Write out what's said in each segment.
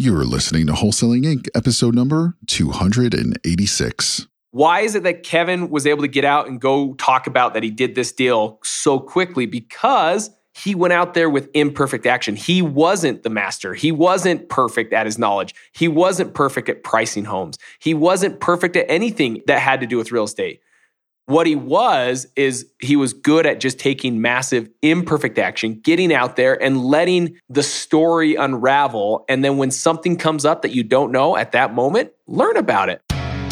You're listening to Wholesaling Inc., episode number 286. Why is it that Kevin was able to get out and go talk about that he did this deal so quickly? Because he went out there with imperfect action. He wasn't the master. He wasn't perfect at his knowledge. He wasn't perfect at pricing homes. He wasn't perfect at anything that had to do with real estate. What he was is he was good at just taking massive imperfect action, getting out there and letting the story unravel. And then when something comes up that you don't know at that moment, learn about it.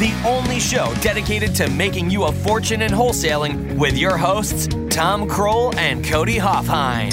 the only show dedicated to making you a fortune in wholesaling with your hosts, Tom Krol and Cody Hofhine.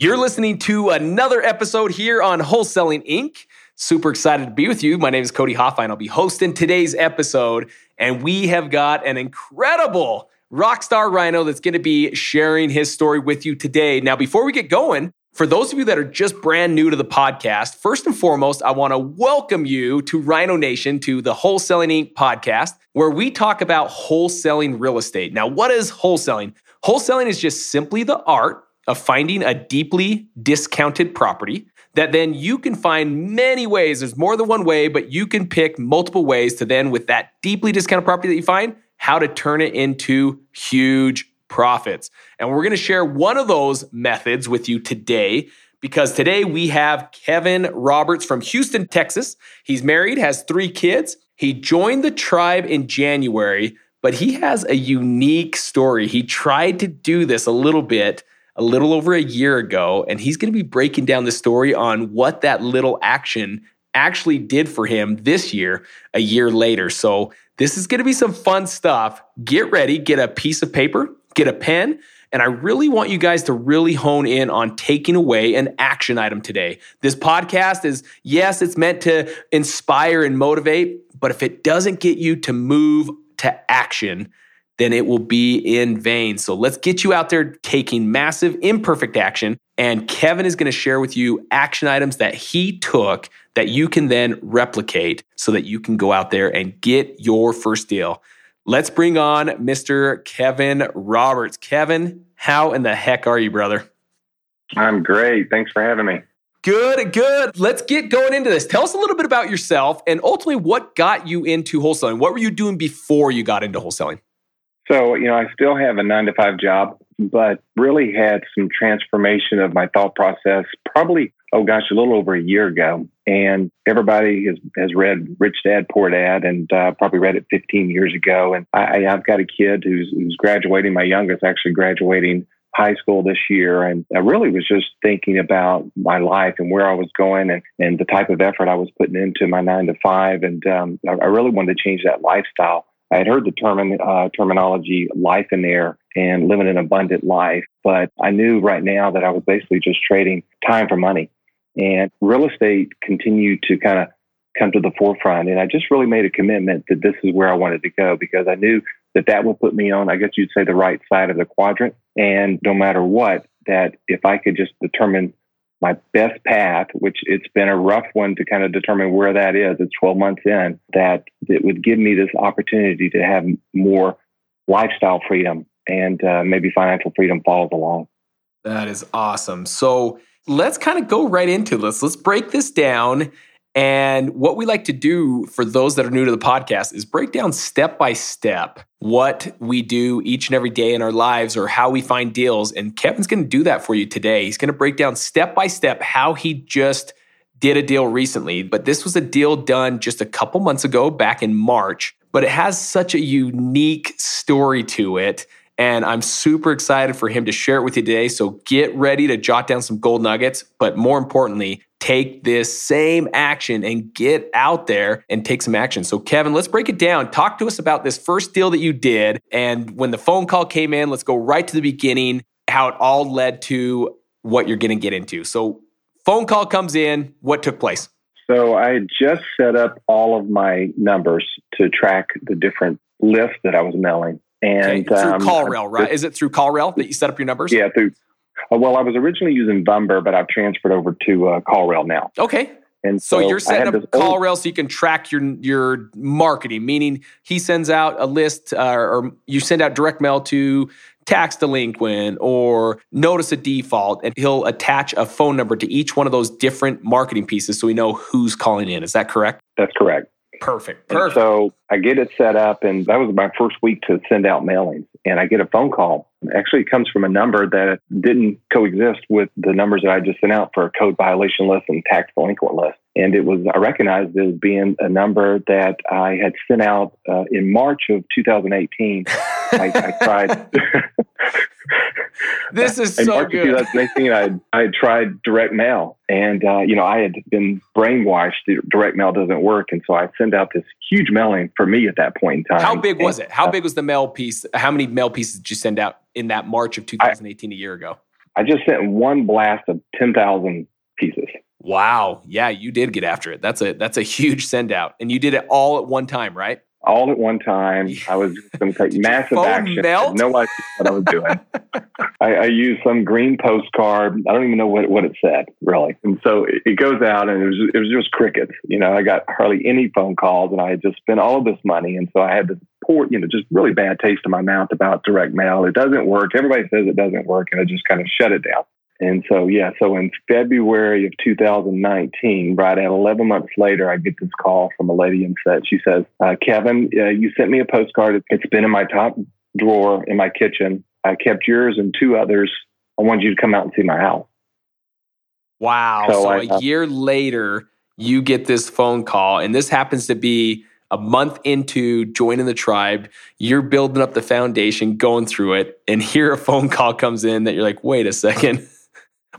You're listening to another episode here on Wholesaling Inc. Super excited to be with you. My name is Cody Hofhine. I'll be hosting today's episode, and we have got an incredible rock star rhino that's going to be sharing his story with you today. Now, before we get going, for those of you that are just brand new to the podcast, first and foremost, I want to welcome you to Rhino Nation, to the Wholesaling Inc. podcast, where we talk about wholesaling real estate. Now, what is wholesaling? Wholesaling is just simply the art of finding a deeply discounted property that then you can find many ways. There's more than one way, but you can pick multiple ways to then, with that deeply discounted property that you find, how to turn it into huge profits. And we're going to share one of those methods with you today because today we have Kevin Roberts from Houston, Texas. He's married, has three kids. He joined the tribe in January, but he has a unique story. He tried to do this a little bit a little over a year ago, and he's going to be breaking down the story on what that little action actually did for him this year, a year later. So, this is going to be some fun stuff. Get ready, get a piece of paper, get a pen, and I really want you guys to really hone in on taking away an action item today. This podcast is, yes, it's meant to inspire and motivate, but if it doesn't get you to move to action, then it will be in vain. So let's get you out there taking massive, imperfect action. And Kevin is going to share with you action items that he took that you can then replicate so that you can go out there and get your first deal. Let's bring on Mr. Kevin Roberts. Kevin, how in the heck are you, brother? I'm great. Thanks for having me. Good, good. Let's get going into this. Tell us a little bit about yourself and ultimately what got you into wholesaling. What were you doing before you got into wholesaling? So, you know, I still have a nine to five job, but really had some transformation of my thought process probably, oh gosh, a little over a year ago. And everybody has, has read Rich Dad Poor Dad and uh, probably read it 15 years ago. And I, I've got a kid who's, who's graduating. My youngest actually graduating high school this year. And I really was just thinking about my life and where I was going and, and the type of effort I was putting into my nine to five. And um, I, I really wanted to change that lifestyle. I had heard the term, uh, terminology life in air and living an abundant life, but I knew right now that I was basically just trading time for money. And real estate continued to kind of come to the forefront. And I just really made a commitment that this is where I wanted to go because I knew that that would put me on, I guess you'd say, the right side of the quadrant. And no matter what, that if I could just determine my best path, which it's been a rough one to kind of determine where that is, it's 12 months in, that it would give me this opportunity to have more lifestyle freedom and uh, maybe financial freedom follows along. That is awesome. So, let's kind of go right into this. Let's break this down. And what we like to do for those that are new to the podcast is break down step by step what we do each and every day in our lives or how we find deals. And Kevin's going to do that for you today. He's going to break down step by step how he just did a deal recently. But this was a deal done just a couple months ago, back in March. But it has such a unique story to it and I'm super excited for him to share it with you today. So get ready to jot down some gold nuggets, but more importantly, take this same action and get out there and take some action. So, Kevin, let's break it down. Talk to us about this first deal that you did. And when the phone call came in, let's go right to the beginning, how it all led to what you're going to get into. So, phone call comes in. What took place? So I had just set up all of my numbers to track the different lists that I was mailing. And okay. through um, CallRail, right? Is it through CallRail that you set up your numbers? Yeah, through. Uh, well, I was originally using Vumber, but I've transferred over to uh, CallRail now. Okay. And so, so you're setting up old- CallRail so you can track your your marketing, meaning he sends out a list uh, or you send out direct mail to tax delinquent or notice a default and he'll attach a phone number to each one of those different marketing pieces so we know who's calling in. Is that correct? That's correct. Perfect. And Perfect. so I get it set up, and that was my first week to send out mailings. And I get a phone call. Actually, it comes from a number that didn't coexist with the numbers that I just sent out for a code violation list and tax delinquent list. And it was, I recognized it as being a number that I had sent out uh, in March of 2018. I, I tried. this is in so March good. of 2018, I I had tried direct mail, and uh, you know I had been brainwashed. Direct mail doesn't work, and so I send out this huge mailing for me at that point in time. How big was And, it? How uh, big was the mail piece? How many mail pieces did you send out in that March of 2018 a year ago? I just sent one blast of ten thousand pieces. Wow. Yeah, you did get after it. That's a that's a huge send out. And you did it all at one time, right? All at one time. I was going to take massive action. melt? No idea what I was doing. I, I used some green postcard. I don't even know what, what it said really. And so it, it goes out, and it was it was just crickets. You know, I got hardly any phone calls, and I had just spent all of this money, and so I had this poor, you know, just really bad taste in my mouth about direct mail. It doesn't work. Everybody says it doesn't work, and I just kind of shut it down. And so, yeah, so in February of 2019, right at 11 months later, I get this call from a lady and said, she says, uh, Kevin, uh, you sent me a postcard. It's been in my top drawer in my kitchen. I kept yours and two others. I want you to come out and see my house. Wow. So So, I- a year later, you get this phone call, and this happens to be a month into joining the tribe. You're building up the foundation, going through it, and here a phone call comes in that you're like, wait a second.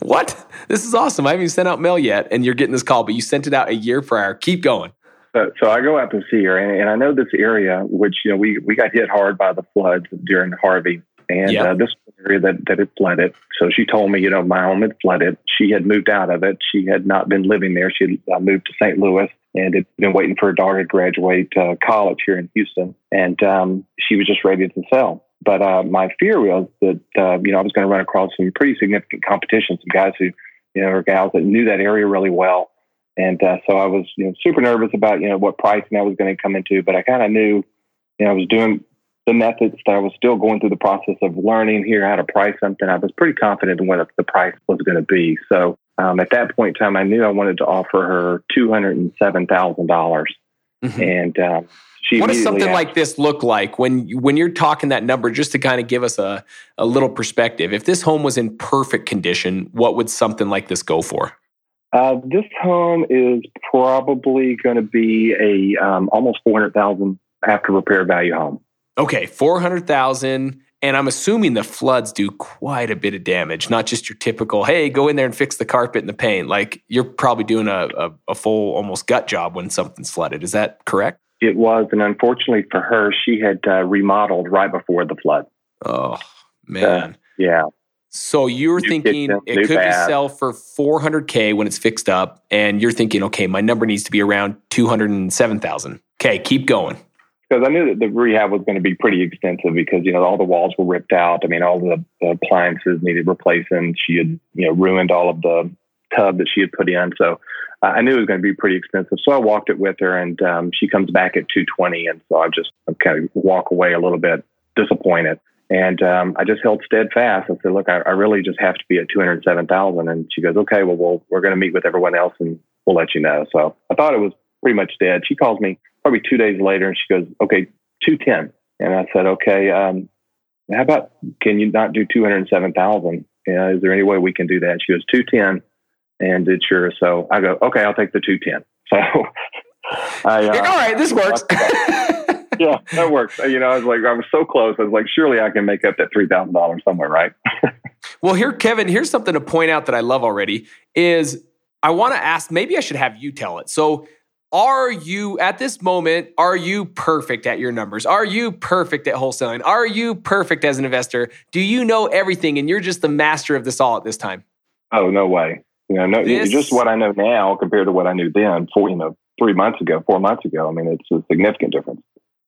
What? This is awesome. I haven't even sent out mail yet, and you're getting this call, but you sent it out a year prior. Keep going. So, so I go up to see her, and, and I know this area, which you know we we got hit hard by the floods during Harvey, and Yeah. uh, this area that that had flooded. So she told me, you know, my home had flooded. She had moved out of it. She had not been living there. She had uh, moved to St. Louis and had been waiting for her daughter to graduate uh, college here in Houston, and um, she was just ready to sell. But uh, my fear was that uh, you know I was going to run across some pretty significant competition, some guys who you know or gals that knew that area really well. And uh, so I was, you know, super nervous about, you know, what pricing I was going to come into, but I kind of knew, you know, I was doing the methods that I was still going through the process of learning here how to price something. I was pretty confident in what the price was going to be. So um, at that point in time, I knew I wanted to offer her two hundred and seven thousand dollars, and um, she. what does something asked- like this look like when when you're talking that number just to kind of give us a, a little perspective? If this home was in perfect condition what would something like this go for? Uh, this home is probably going to be a um, almost four hundred thousand after repair value home. okay 400000 and i'm assuming the floods do quite a bit of damage not just your typical hey go in there and fix the carpet and the paint. Like you're probably doing a, a, a full almost gut job when something's flooded. Is that correct It was, and unfortunately for her, she had uh, remodeled right before the flood. oh man Yeah. So you're New thinking kitchen, it could bath. sell for 400k when it's fixed up, and you're thinking, okay, my number needs to be around 207,000. Okay, keep going. Because I knew that the rehab was going to be pretty extensive because, you know, all the walls were ripped out. I mean, all the, the appliances needed replacing. She had, you know, ruined all of the tub that she had put in. So uh, I knew it was going to be pretty expensive. So I walked it with her and um, she comes back at 220. And so I just kind of walk away a little bit disappointed. And um, I just held steadfast. I said, look, I, I really just have to be at 207,000. And she goes, okay, well, we'll we're going to meet with everyone else and we'll let you know. So I thought it was pretty much dead. She calls me probably two days later and she goes, okay, 210. And I said, okay, um, how about, can you not do 207,000? Yeah, is there any way we can do that? She goes, 210 and it's yours. So I go, okay, I'll take the 210. So I, uh, like, All right, this works. yeah, that works. You know, I was like, I was so close. I was like, surely I can make up that $3,000 somewhere, right? well, here, Kevin, here's something to point out that I love already is I want to ask, maybe I should have you tell it. So are you at this moment, are you perfect at your numbers? Are you perfect at wholesaling? Are you perfect as an investor? Do you know everything and you're just the master of this all at this time? Oh, no way. You know, no, This- just what I know now compared to what I knew then, four, you know, three months ago, four months ago. I mean, it's a significant difference.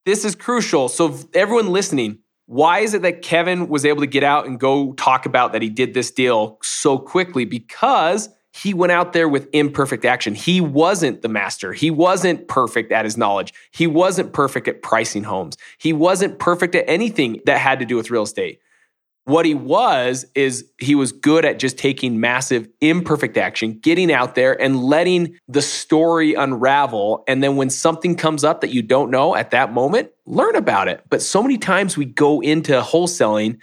This is crucial. So, everyone listening, why is it that Kevin was able to get out and go talk about that he did this deal so quickly? Because he went out there with imperfect action. He wasn't the master. He wasn't perfect at his knowledge. He wasn't perfect at pricing homes. He wasn't perfect at anything that had to do with real estate. What he was is he was good at just taking massive imperfect action, getting out there and letting the story unravel. And then when something comes up that you don't know at that moment, learn about it. But so many times we go into wholesaling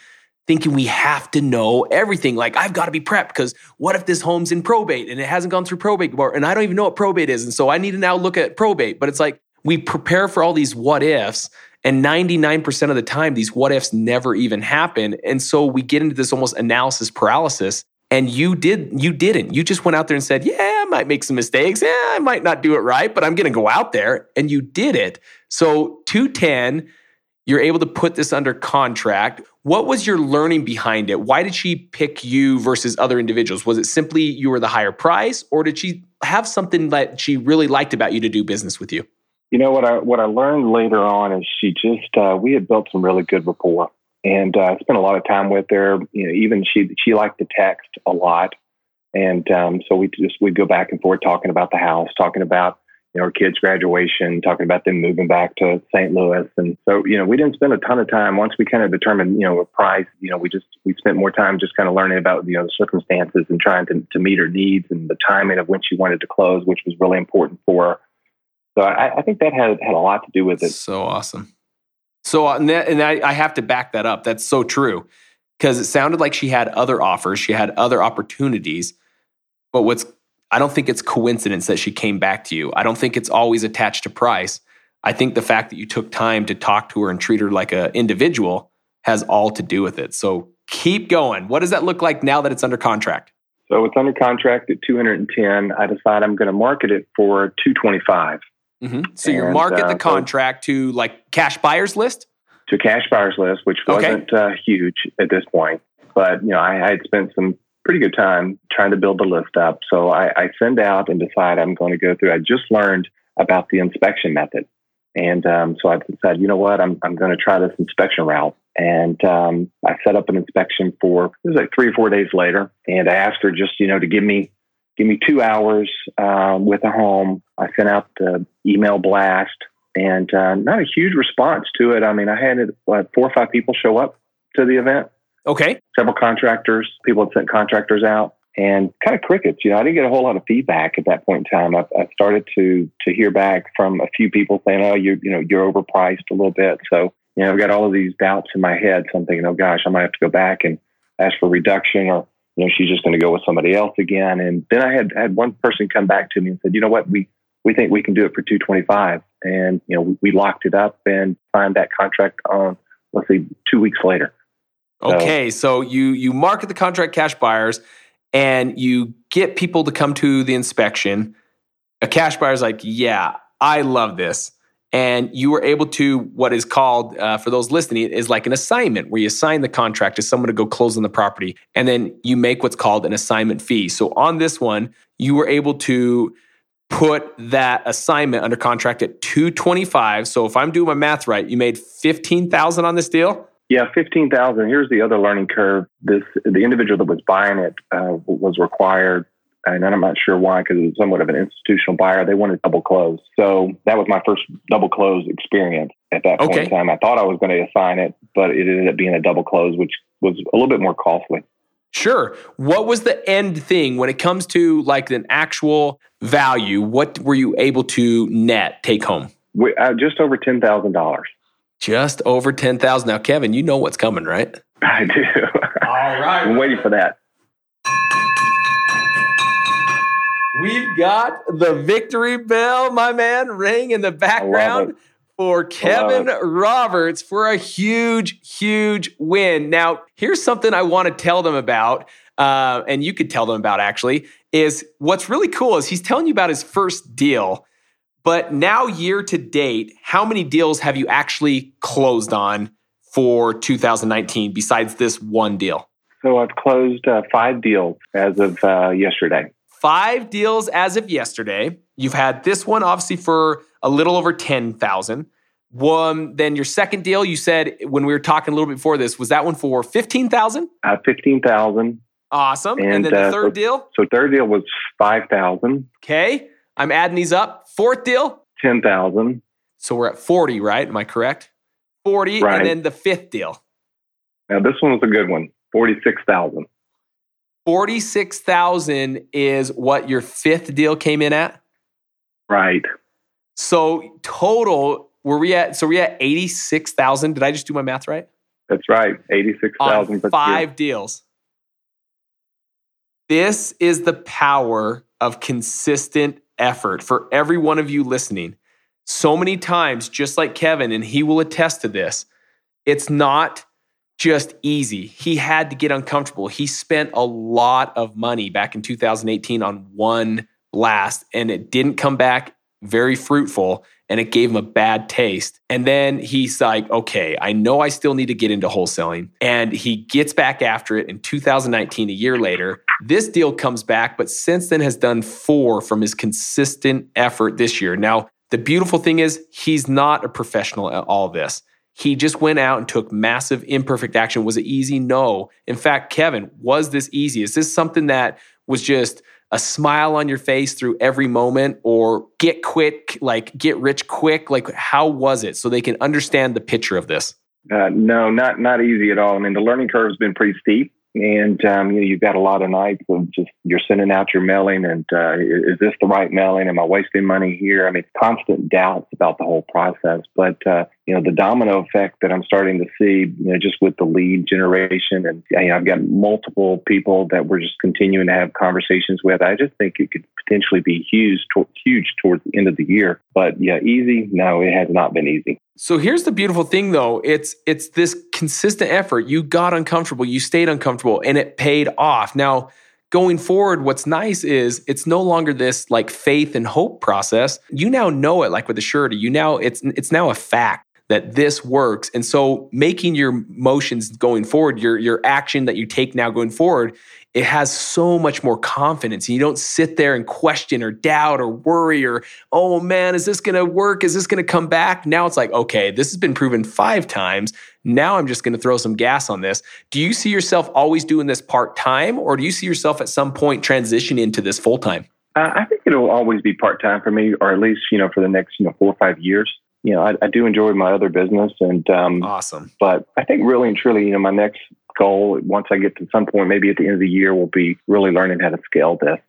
thinking we have to know everything. Like, I've got to be prepped because what if this home's in probate and it hasn't gone through probate before and I don't even know what probate is. And so I need to now look at probate. But it's like we prepare for all these what ifs. And 99% of the time, these what ifs never even happen. And so we get into this almost analysis paralysis. And you did, you didn't. You just went out there and said, Yeah, I might make some mistakes. Yeah, I might not do it right, but I'm going to go out there. And you did it. So 210, you're able to put this under contract. What was your learning behind it? Why did she pick you versus other individuals? Was it simply you were the higher price, or did she have something that she really liked about you to do business with you? You know what I what I learned later on is she just uh, we had built some really good rapport, and uh, spent a lot of time with her. You know, even she she liked to text a lot, and um, so we just we'd go back and forth talking about the house, talking about you know our kids' graduation, talking about them moving back to St. Louis, and so you know we didn't spend a ton of time. Once we kind of determined you know a price, you know we just we spent more time just kind of learning about you know the circumstances and trying to to meet her needs and the timing of when she wanted to close, which was really important for her. So I, I think that had had a lot to do with it. So awesome. So, uh, and, that, and I, I have to back that up. That's so true because it sounded like she had other offers, she had other opportunities. But what's, I don't think it's coincidence that she came back to you. I don't think it's always attached to price. I think the fact that you took time to talk to her and treat her like an individual has all to do with it. So keep going. What does that look like now that it's under contract? So it's under contract at 210. I decide I'm going to market it for 225 Mhm. So you market uh, the so- contract to like cash buyers list. to cash buyers list, which wasn't uh, huge at this point. But you know, I, I had spent some pretty good time trying to build the list up. So I, I send out and decide I'm going to go through. I just learned about the inspection method, and um, so I decided, you know what, I'm I'm going to try this inspection route. And um, I set up an inspection for it was like three or four days later, and I asked her just you know to give me give me two hours um, with a home. I sent out the email blast and uh, not a huge response to it. I mean, I had what, four or five people show up to the event, Okay. several contractors, people had sent contractors out, and kind of crickets. You know, I didn't get a whole lot of feedback at that point in time. I, I started to to hear back from a few people saying, "Oh, you you know, you're overpriced a little bit." So you know, I've got all of these doubts in my head. So I'm thinking, "Oh gosh, I might have to go back and ask for reduction or." You know, she's just going to go with somebody else again. And then I had had one person come back to me and said, "You know what? We we think we can do it for 225 and you know we, we locked it up and signed that contract on let's say two weeks later So- Okay, so you you market the contract cash buyers and you get people to come to the inspection. A cash buyer's like, "Yeah, I love this." And you were able to what is called uh, for those listening is like an assignment where you assign the contract to someone to go close on the property, and then you make what's called an assignment fee. So on this one, you were able to put that assignment under contract at 225 so if i'm doing my math right you made 15000 on this deal? Yeah 15000 here's the other learning curve. This the individual that was buying it uh, was required and i'm not sure why because it was somewhat of an institutional buyer they wanted double close so that was my first double close experience at that point Okay. in time i thought i was going to assign it but it ended up being a double close which was a little bit more costly Sure. What was the end thing when it comes to like an actual value? What were you able to net take home? we, uh, just over $10000 Just over 10,000. Now, Kevin, you know what's coming, right? i do All right. i'm waiting for that We've got the victory bell, my man, ring in the background for Kevin. Roberts for a huge, huge win. Now, here's something I want to tell them about, uh, and you could tell them about actually, is what's really cool is he's telling you about his first deal. But now, year to date, how many deals have you actually closed on for 2019 besides this one deal? So I've closed uh, five deals as of uh, yesterday. Five deals as of yesterday. You've had this one obviously for a little over 10,000. One, then your second deal, you said when we were talking a little bit before this, was that one for 15,000? Uh, 15,000. Awesome. And, and then uh, the third so, deal? So third deal was 5,000. Okay. I'm adding these up. Fourth deal? 10,000. So we're at 40, right? Am I correct? 40. Right. And then the fifth deal. Now this one was a good one. 46,000. 46,000 is what your fifth deal came in at? Right. So total, were we at, so we at 86,000. Did I just do my math right? That's right. 86,000 per five deals. This is the power of consistent effort for every one of you listening. So many times, just like Kevin, and he will attest to this, it's not just easy. He had to get uncomfortable. He spent a lot of money back in 2018 on one blast, and it didn't come back very fruitful and it gave him a bad taste. And then he's like, okay, I know I still need to get into wholesaling. And he gets back after it in 2019, a year later. This deal comes back, but since then has done four from his consistent effort this year. Now, the beautiful thing is, he's not a professional at all this. He just went out and took massive imperfect action. Was it easy? No. In fact, Kevin, was this easy? Is this something that was just a smile on your face through every moment or get quick, like get rich quick? Like, how was it so they can understand the picture of this? Uh, no, not not easy at all. I mean, the learning curve has been pretty steep and um, you know you've got a lot of nights of just you're sending out your mailing and uh, is this the right mailing am i wasting money here i mean constant doubts about the whole process but uh, you know the domino effect that i'm starting to see you know just with the lead generation and you know, i've got multiple people that we're just continuing to have conversations with i just think it could potentially be huge to- huge towards the end of the year but yeah easy no it has not been easy so here's the beautiful thing though. It's it's this consistent effort. You got uncomfortable, you stayed uncomfortable and it paid off. Now, going forward, what's nice is it's no longer this like faith and hope process. You now know it like with the surety. You now it's it's now a fact that this works. And so making your motions going forward, your your action that you take now going forward it has so much more confidence. And you don't sit there and question or doubt or worry or, oh man, is this going to work? Is this going to come back? Now it's like, okay, this has been proven five times. Now I'm just going to throw some gas on this. Do you see yourself always doing this part time or do you see yourself at some point transitioning into this full time? Uh, I think it'll always be part time for me, or at least, you know, for the next, you know, four or five years you know, I, I, do enjoy my other business and um, awesome. But I think really and truly, you know, my next goal once I get to some point, maybe at the end of the year, will be really learning how to scale this.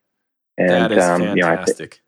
And that is um, fantastic. You know, I th-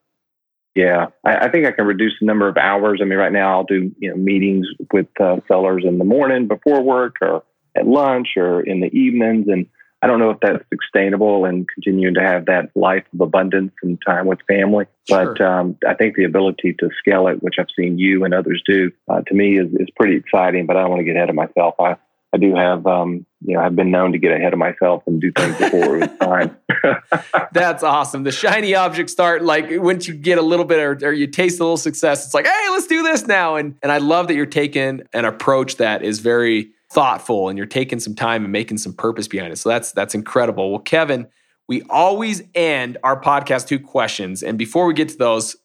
yeah, I, I, think I can reduce the number of hours. I mean, right now I'll do you know meetings with uh, sellers in the morning before work, or at lunch, or in the evenings, and I don't know if that's sustainable and continuing to have that life of abundance and time with family. Sure. But um, I think the ability to scale it, which I've seen you and others do, uh, to me is, is pretty exciting. But I don't want to get ahead of myself. I, I do have, um, you know, I've been known to get ahead of myself and do things before it was time. That's awesome. The shiny objects start like once you get a little bit or, or, you taste a little success, it's like, hey, let's do this now. And and I love that you're taking an approach that is very thoughtful and you're taking some time and making some purpose behind it. So that's that's incredible. Well, Kevin, we always end our podcast two questions. And before we get to those,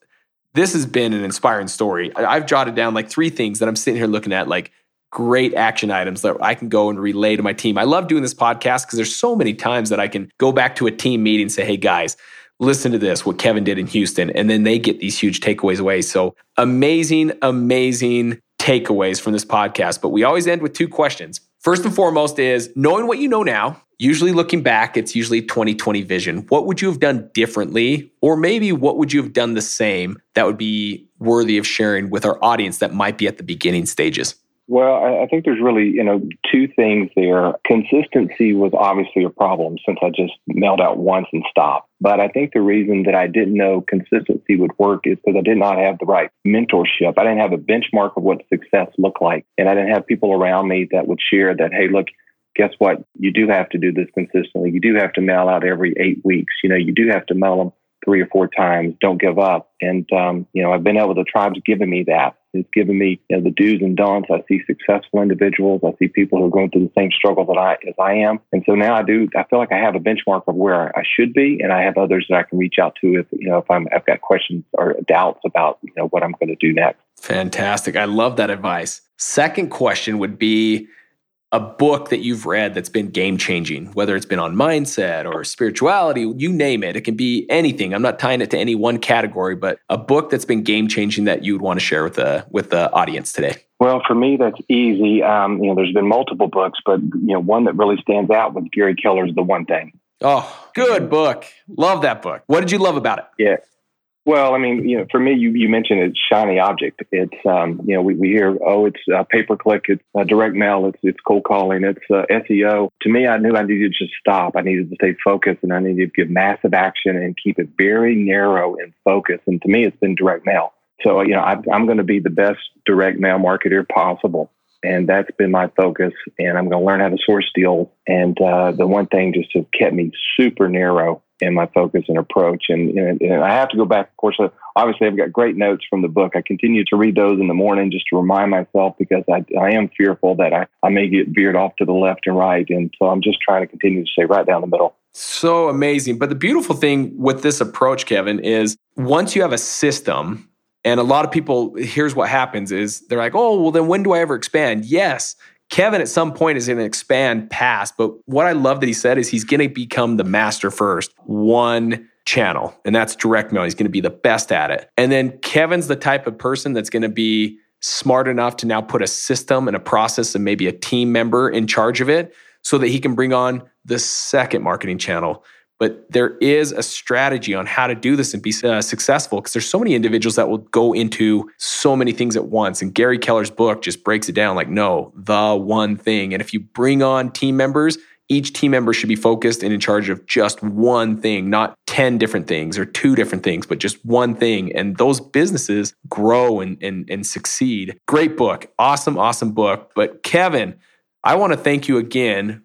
this has been an inspiring story. I've jotted down like three things that I'm sitting here looking at, like great action items that I can go and relay to my team. I love doing this podcast because there's so many times that I can go back to a team meeting and say, hey guys, listen to this, what Kevin did in Houston. And then they get these huge takeaways away. So amazing, amazing takeaways from this podcast, but we always end with two questions. First and foremost is knowing what you know now, usually looking back, it's usually 2020 vision. What would you have done differently? Or maybe what would you have done the same that would be worthy of sharing with our audience that might be at the beginning stages? Well, I think there's really, you know, two things there. Consistency was obviously a problem since I just mailed out once and stopped. But I think the reason that I didn't know consistency would work is because I did not have the right mentorship. I didn't have a benchmark of what success looked like. And I didn't have people around me that would share that, hey, look, guess what? You do have to do this consistently. You do have to mail out every eight weeks. You know, you do have to mail them three or four times. Don't give up. And, um, you know, I've been able, the tribe's given me that. It's given me you know, the do's and don'ts. I see successful individuals. I see people who are going through the same struggle that I, as I am. And so now I do, I feel like I have a benchmark of where I should be. And I have others that I can reach out to if, you know, if I'm, I've got questions or doubts about, you know, what I'm going to do next. Fantastic. I love that advice. Second question would be, a book that you've read that's been game changing, whether it's been on mindset or spirituality, you name it. It can be anything. I'm not tying it to any one category, but a book that's been game changing that you would want to share with the with the audience today. Well, for me, that's easy. Um, you know, there's been multiple books, but you know, one that really stands out with Gary Keller's The One Thing. Oh, good book. Love that book. What did you love about it? Yeah. Well, I mean, you know, for me, you, you mentioned it's shiny object. It's, um, you know, we, we hear, oh, it's uh, pay per click, it's uh, direct mail, it's it's cold calling, it's uh, SEO. To me, I knew I needed to just stop. I needed to stay focused, and I needed to give massive action and keep it very narrow and focused. And to me, it's been direct mail. So, you know, I, I'm going to be the best direct mail marketer possible and that's been my focus. And I'm going to learn how to source deals. And uh, the one thing just has kept me super narrow in my focus and approach. And, and, and, I have to go back. Of course, uh, obviously, I've got great notes from the book. I continue to read those in the morning just to remind myself because I, I am fearful that I, I may get veered off to the left and right. And so I'm just trying to continue to stay right down the middle. So amazing. But the beautiful thing with this approach, Kevin, is once you have a system and a lot of people, here's what happens is they're like, oh, well, then when do I ever expand? Yes, Kevin at some point is going to expand past. But what I love that he said is he's going to become the master first, one channel, and that's direct mail. He's going to be the best at it. And then Kevin's the type of person that's going to be smart enough to now put a system and a process and maybe a team member in charge of it so that he can bring on the second marketing channel but there is a strategy on how to do this and be uh, successful because there's so many individuals that will go into so many things at once and gary keller's book just breaks it down like no the one thing and if you bring on team members each team member should be focused and in charge of just one thing, not 10 different things or two different things, but just one thing. And those businesses grow and, and, and succeed. Great book. Awesome, awesome book. But Kevin, I want to thank you again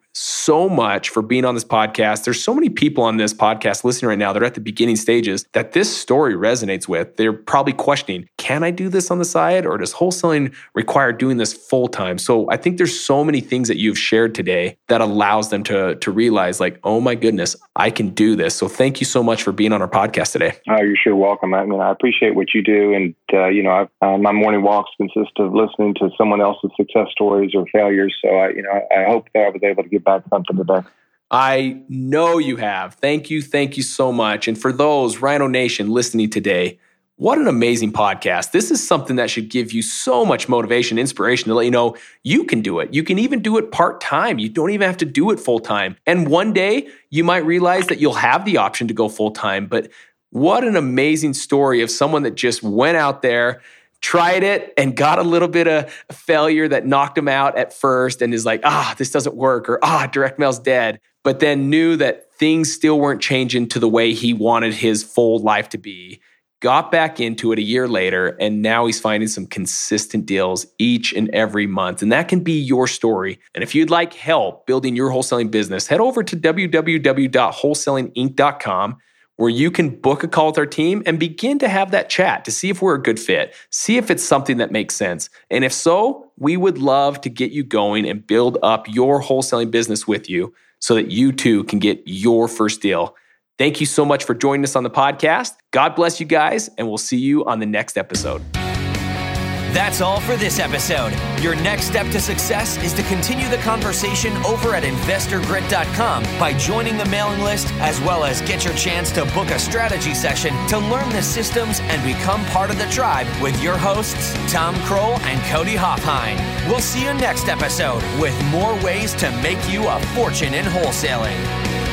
so much for being on this podcast. There's so many people on this podcast listening right now that are at the beginning stages that this story resonates with. They're probably questioning, can I do this on the side or does wholesaling require doing this full time? So I think there's so many things that you've shared today that allows them to, to realize like, oh my goodness, I can do this. So thank you so much for being on our podcast today. Oh, you're sure welcome. I mean, I appreciate what you do. And, uh, you know, uh, my morning walks consist of listening to someone else's success stories or failures. So I, you know, I hope that I was able to give back something today. I know you have. Thank you. Thank you so much. And for those Rhino Nation listening today, what an amazing podcast. This is something that should give you so much motivation, inspiration to let you know you can do it. You can even do it part time. You don't even have to do it full time. And one day you might realize that you'll have the option to go full time. But what an amazing story of someone that just went out there tried it and got a little bit of failure that knocked him out at first and is like, ah, this doesn't work or ah, direct mail's dead. But then knew that things still weren't changing to the way he wanted his full life to be. Got back into it a year later, and now he's finding some consistent deals each and every month. And that can be your story. And if you'd like help building your wholesaling business, head over to www.wholesalinginc.com where you can book a call with our team and begin to have that chat to see if we're a good fit, see if it's something that makes sense. And if so, we would love to get you going and build up your wholesaling business with you so that you too can get your first deal. Thank you so much for joining us on the podcast. God bless you guys, and we'll see you on the next episode. That's all for this episode. Your next step to success is to continue the conversation over at investorgrit.com by joining the mailing list, as well as get your chance to book a strategy session to learn the systems and become part of the tribe with your hosts, Tom Krol and Cody Hofhine. We'll see you next episode with more ways to make you a fortune in wholesaling.